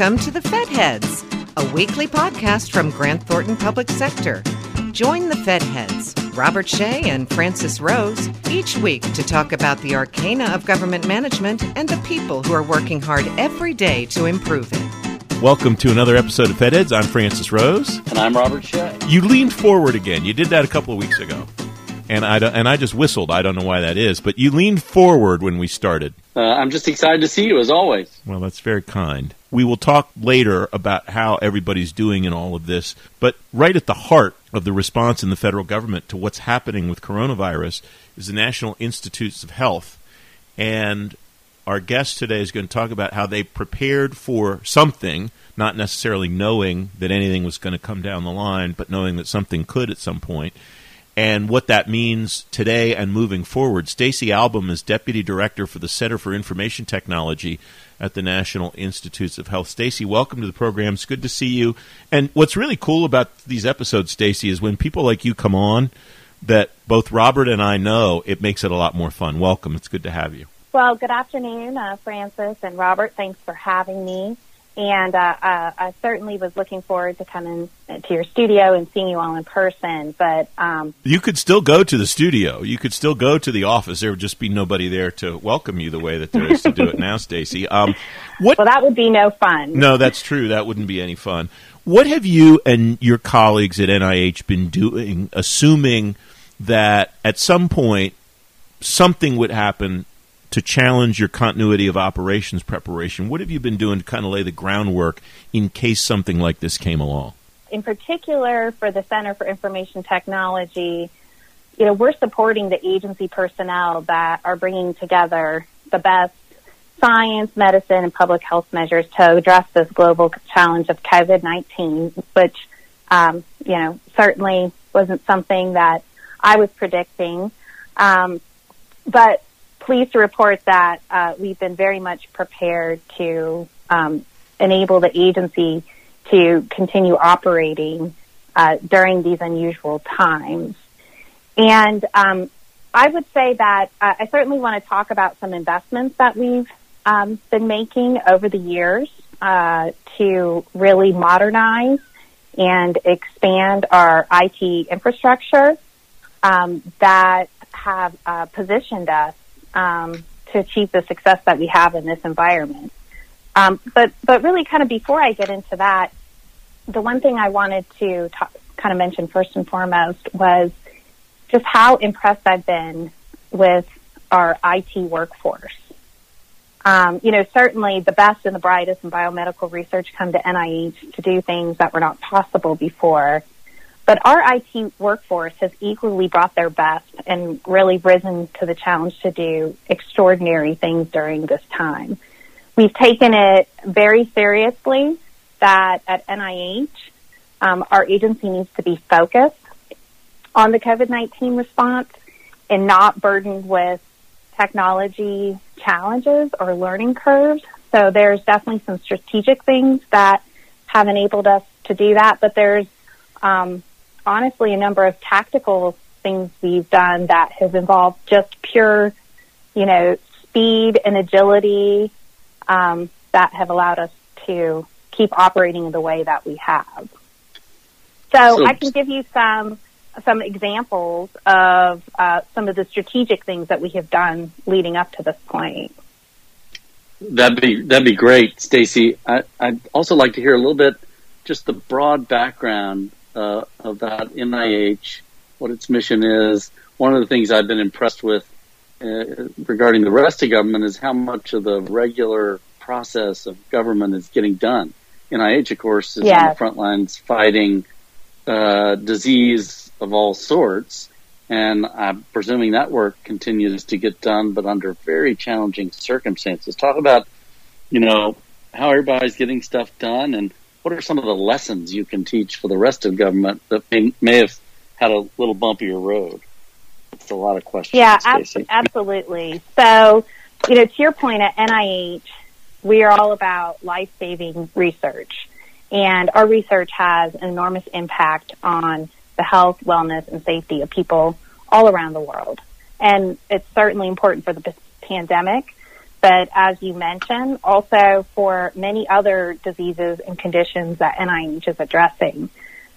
Welcome to the Fed Heads, a weekly podcast from Grant Thornton Public Sector. Join the Fed Heads, Robert Shea and Francis Rose, each week to talk about the arcana of government management and the people who are working hard every day to improve it. Welcome to another episode of Fed Heads. I'm Francis Rose. And I'm Robert Shea. You leaned forward again. You did that a couple of weeks ago. And I, and I just whistled. I don't know why that is, but you leaned forward when we started. Uh, I'm just excited to see you, as always. Well, that's very kind. We will talk later about how everybody's doing in all of this, but right at the heart of the response in the federal government to what's happening with coronavirus is the National Institutes of Health. And our guest today is going to talk about how they prepared for something, not necessarily knowing that anything was going to come down the line, but knowing that something could at some point and what that means today and moving forward. Stacy Albom is Deputy Director for the Center for Information Technology at the National Institutes of Health. Stacy, welcome to the program. It's good to see you. And what's really cool about these episodes, Stacy, is when people like you come on that both Robert and I know, it makes it a lot more fun. Welcome. It's good to have you. Well, good afternoon, uh, Francis and Robert. Thanks for having me. And uh, uh, I certainly was looking forward to coming to your studio and seeing you all in person. But um, you could still go to the studio. You could still go to the office. There would just be nobody there to welcome you the way that there is to do it now, Stacy. Um, what? Well, that would be no fun. No, that's true. That wouldn't be any fun. What have you and your colleagues at NIH been doing, assuming that at some point something would happen to challenge your continuity of operations preparation. What have you been doing to kind of lay the groundwork in case something like this came along? In particular, for the Center for Information Technology, you know, we're supporting the agency personnel that are bringing together the best science, medicine, and public health measures to address this global challenge of COVID-19, which, um, you know, certainly wasn't something that I was predicting. Um, but pleased to report that uh, we've been very much prepared to um, enable the agency to continue operating uh, during these unusual times. And um, I would say that uh, I certainly want to talk about some investments that we've um, been making over the years uh, to really modernize and expand our IT infrastructure um, that have uh, positioned us um, to achieve the success that we have in this environment. Um, but but really, kind of before I get into that, the one thing I wanted to talk, kind of mention first and foremost was just how impressed I've been with our IT workforce. Um, you know, certainly the best and the brightest in biomedical research come to NIH to do things that were not possible before. But our IT workforce has equally brought their best and really risen to the challenge to do extraordinary things during this time. We've taken it very seriously that at NIH, um, our agency needs to be focused on the COVID-19 response and not burdened with technology challenges or learning curves. So there's definitely some strategic things that have enabled us to do that, but there's um, honestly a number of tactical things we've done that have involved just pure, you know, speed and agility um, that have allowed us to keep operating in the way that we have. So, so I can give you some some examples of uh, some of the strategic things that we have done leading up to this point. That'd be that'd be great, Stacy. I'd also like to hear a little bit, just the broad background uh, about NIH, what its mission is. One of the things I've been impressed with uh, regarding the rest of government is how much of the regular process of government is getting done. NIH, of course, is yes. on the front lines fighting uh, disease of all sorts. And I'm presuming that work continues to get done, but under very challenging circumstances. Talk about, you know, how everybody's getting stuff done and what are some of the lessons you can teach for the rest of government that may, may have had a little bumpier road? It's a lot of questions. Yeah, ab- absolutely. So, you know, to your point at NIH, we are all about life saving research. And our research has an enormous impact on the health, wellness, and safety of people all around the world. And it's certainly important for the pandemic, but as you mentioned, also for many other diseases and conditions that NIH is addressing.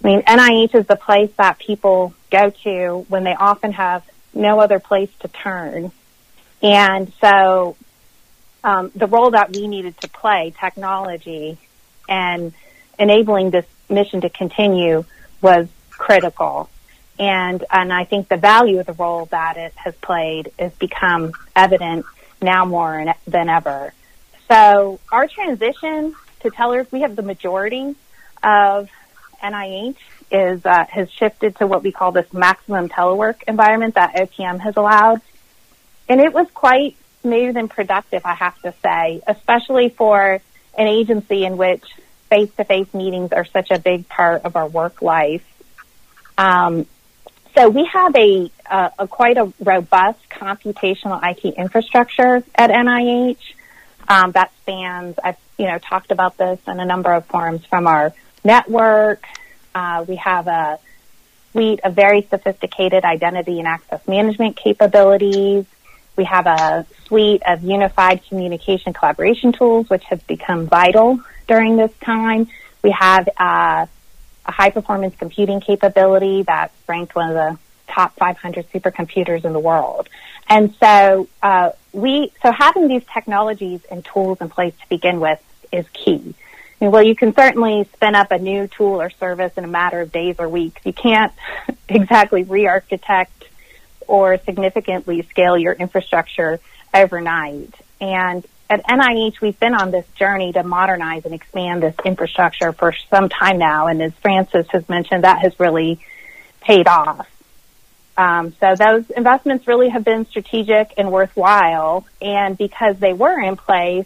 I mean, NIH is the place that people go to when they often have no other place to turn. And so um, the role that we needed to play, technology, and enabling this mission to continue was critical. And, and I think the value of the role that it has played has become evident now more than ever. So our transition to tellers, we have the majority of NIH is uh, has shifted to what we call this maximum telework environment that OPM has allowed, and it was quite smooth and productive, I have to say, especially for an agency in which face-to-face meetings are such a big part of our work life. Um, so we have a, a, a, quite a robust computational IT infrastructure at NIH um, that spans. I've you know talked about this in a number of forums from our network. Uh, we have a suite of very sophisticated identity and access management capabilities. We have a suite of unified communication collaboration tools, which have become vital during this time. We have uh, a high performance computing capability that's ranked one of the top 500 supercomputers in the world. And so uh, we, so having these technologies and tools in place to begin with is key. Well, you can certainly spin up a new tool or service in a matter of days or weeks. You can't exactly re-architect or significantly scale your infrastructure overnight. And at NIH, we've been on this journey to modernize and expand this infrastructure for some time now. And as Francis has mentioned, that has really paid off. Um, so those investments really have been strategic and worthwhile. And because they were in place,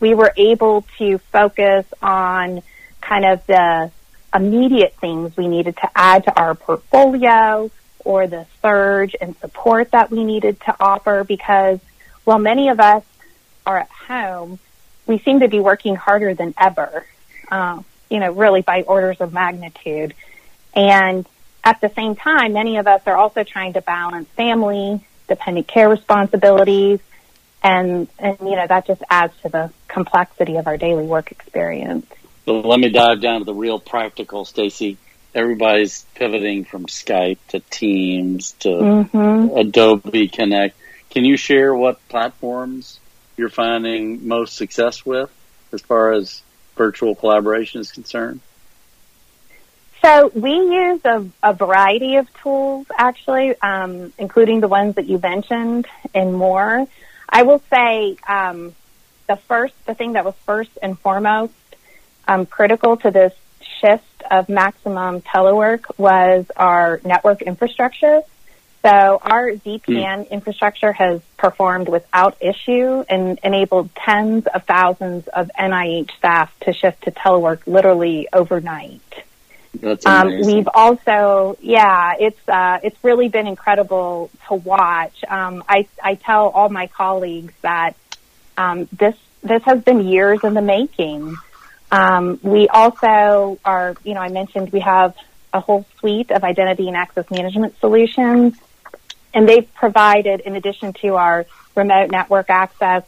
we were able to focus on kind of the immediate things we needed to add to our portfolio or the surge and support that we needed to offer because while many of us are at home, we seem to be working harder than ever, uh, you know, really by orders of magnitude. And at the same time, many of us are also trying to balance family, dependent care responsibilities, and, and you know, that just adds to the complexity of our daily work experience. So let me dive down to the real practical, Stacy everybody's pivoting from Skype to Teams to mm-hmm. Adobe Connect. Can you share what platforms you're finding most success with as far as virtual collaboration is concerned? So we use a, a variety of tools, actually, um, including the ones that you mentioned and more. I will say um, the first, the thing that was first and foremost um, critical to this shift of maximum telework was our network infrastructure. So our VPN mm. infrastructure has performed without issue and enabled tens of thousands of NIH staff to shift to telework literally overnight. Um, we've also, yeah, it's uh, it's really been incredible to watch. Um, I I tell all my colleagues that um, this this has been years in the making. Um, we also are, you know, I mentioned we have a whole suite of identity and access management solutions, and they've provided, in addition to our remote network access,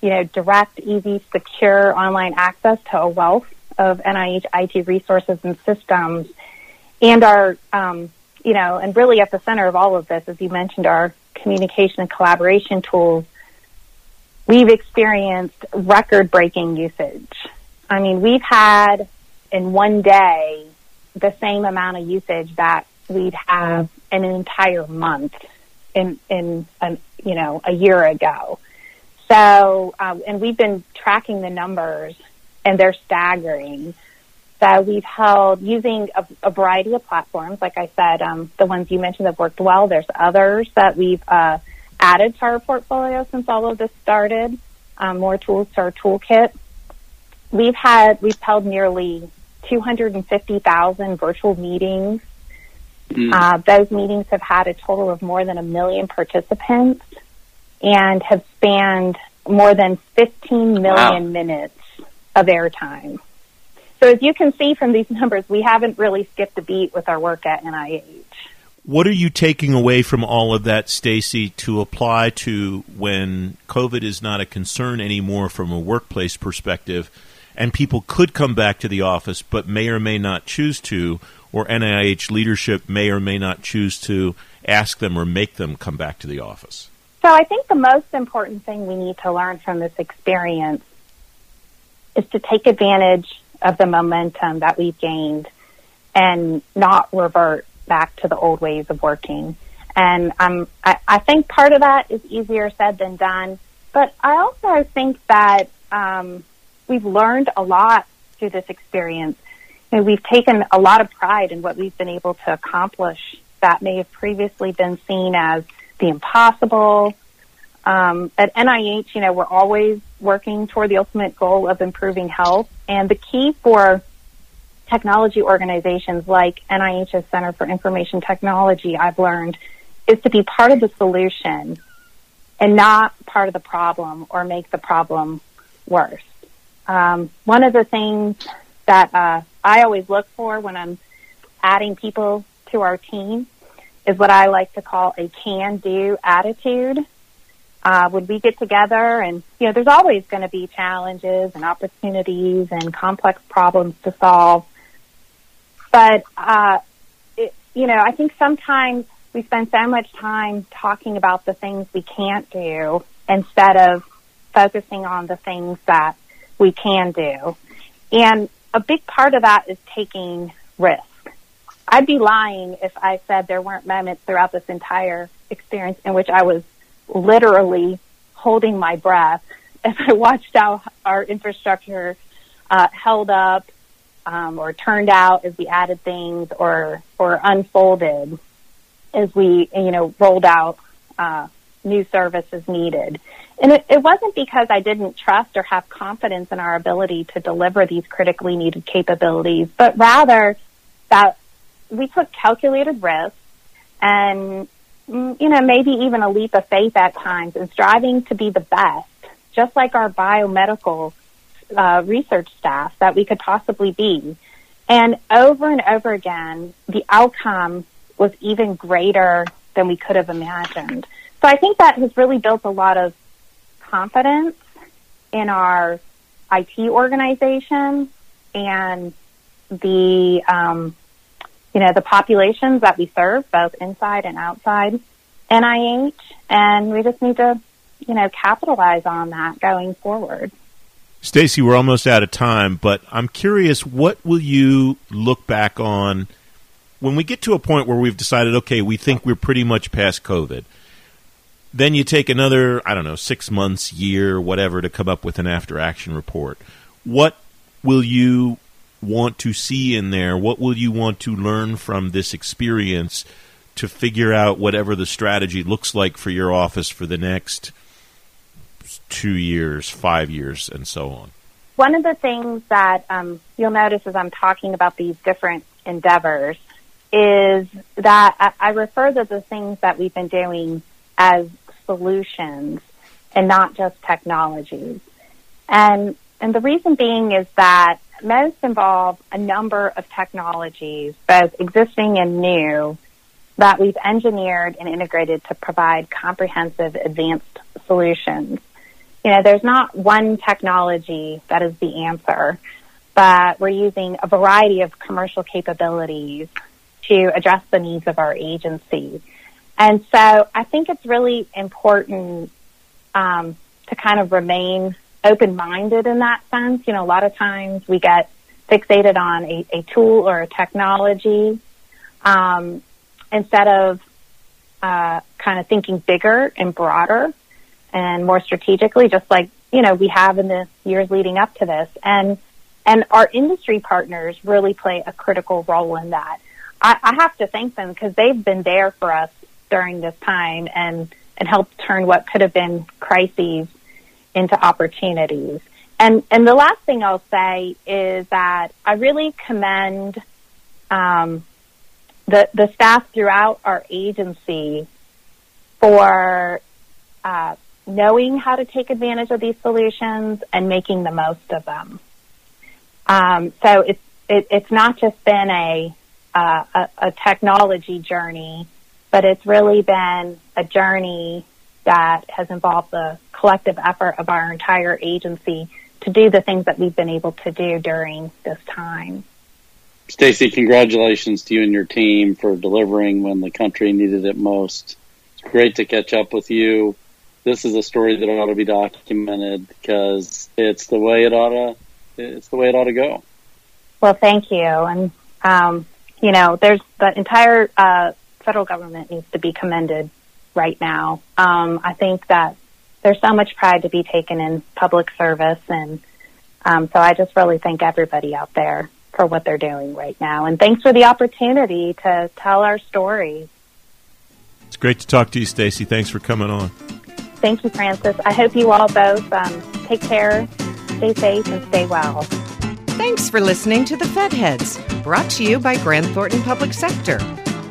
you know, direct, easy, secure online access to a wealth of NIH IT resources and systems, and our, um, you know, and really at the center of all of this, as you mentioned, our communication and collaboration tools. We've experienced record-breaking usage I mean, we've had in one day the same amount of usage that we'd have in an entire month in in an, you know a year ago. So, uh, and we've been tracking the numbers, and they're staggering. So we've held using a, a variety of platforms. Like I said, um, the ones you mentioned have worked well. There's others that we've uh, added to our portfolio since all of this started. Um, more tools to our toolkit we've had we've held nearly 250,000 virtual meetings. Mm. Uh, those meetings have had a total of more than a million participants and have spanned more than 15 million wow. minutes of airtime. So as you can see from these numbers, we haven't really skipped a beat with our work at NIH. What are you taking away from all of that, Stacy, to apply to when COVID is not a concern anymore from a workplace perspective, and people could come back to the office but may or may not choose to, or NIH leadership may or may not choose to ask them or make them come back to the office? So I think the most important thing we need to learn from this experience is to take advantage of the momentum that we've gained and not revert back to the old ways of working. And um, I, I think part of that is easier said than done. But I also think that um, we've learned a lot through this experience. You know, we've taken a lot of pride in what we've been able to accomplish that may have previously been seen as the impossible. Um, at NIH, you know, we're always working toward the ultimate goal of improving health. And the key for technology organizations like NIH's Center for Information Technology, I've learned, is to be part of the solution and not part of the problem or make the problem worse. Um, one of the things that uh, I always look for when I'm adding people to our team is what I like to call a can-do attitude. Uh, when we get together and, you know, there's always going to be challenges and opportunities and complex problems to solve. But, uh, it, you know, I think sometimes we spend so much time talking about the things we can't do instead of focusing on the things that we can do. And a big part of that is taking risk. I'd be lying if I said there weren't moments throughout this entire experience in which I was literally holding my breath as I watched how our infrastructure uh, held up um, or turned out as we added things or or unfolded as we you know rolled out uh, new services needed. And it, it wasn't because I didn't trust or have confidence in our ability to deliver these critically needed capabilities, but rather that we took calculated risks and you know maybe even a leap of faith at times and striving to be the best, just like our biomedical uh, research staff that we could possibly be. And over and over again, the outcome was even greater than we could have imagined. So I think that has really built a lot of confidence in our IT organization and the, um, you know, the populations that we serve, both inside and outside NIH. And we just need to, you know, capitalize on that going forward. Stacy, we're almost out of time, but I'm curious, what will you look back on when we get to a point where we've decided, okay, we think we're pretty much past COVID? Then you take another, I don't know, six months, year, whatever, to come up with an after action report. What will you want to see in there? What will you want to learn from this experience to figure out whatever the strategy looks like for your office for the next two years, five years, and so on? One of the things that um, you'll notice as I'm talking about these different endeavors is that I, I refer to the things that we've been doing as solutions and not just technologies. And and the reason being is that most involve a number of technologies, both existing and new, that we've engineered and integrated to provide comprehensive advanced solutions you know, there's not one technology that is the answer, but we're using a variety of commercial capabilities to address the needs of our agency. And so I think it's really important um, to kind of remain open-minded in that sense. You know, a lot of times we get fixated on a, a tool or a technology um, instead of uh, kind of thinking bigger and broader and more strategically, just like, you know, we have in the years leading up to this. And, and our industry partners really play a critical role in that. I, I have to thank them because they've been there for us during this time and, and helped turn what could have been crises into opportunities. And, and the last thing I'll say is that I really commend, um, the, the staff throughout our agency for, uh, knowing how to take advantage of these solutions and making the most of them. Um, so it's it, it's not just been a, uh, a, a technology journey but it's really been a journey that has involved the collective effort of our entire agency to do the things that we've been able to do during this time. Stacy, congratulations to you and your team for delivering when the country needed it most. It's great to catch up with you. This is a story that ought to be documented because it's the way it ought to. It's the way it ought to go. Well, thank you, and um, you know, there's the entire uh, federal government needs to be commended right now. Um, I think that there's so much pride to be taken in public service, and um, so I just really thank everybody out there for what they're doing right now. And thanks for the opportunity to tell our story. It's great to talk to you, Stacy. Thanks for coming on. Thank you, Francis. I hope you all both um, take care, stay safe, and stay well. Thanks for listening to the Fed Heads, brought to you by Grant Thornton Public Sector.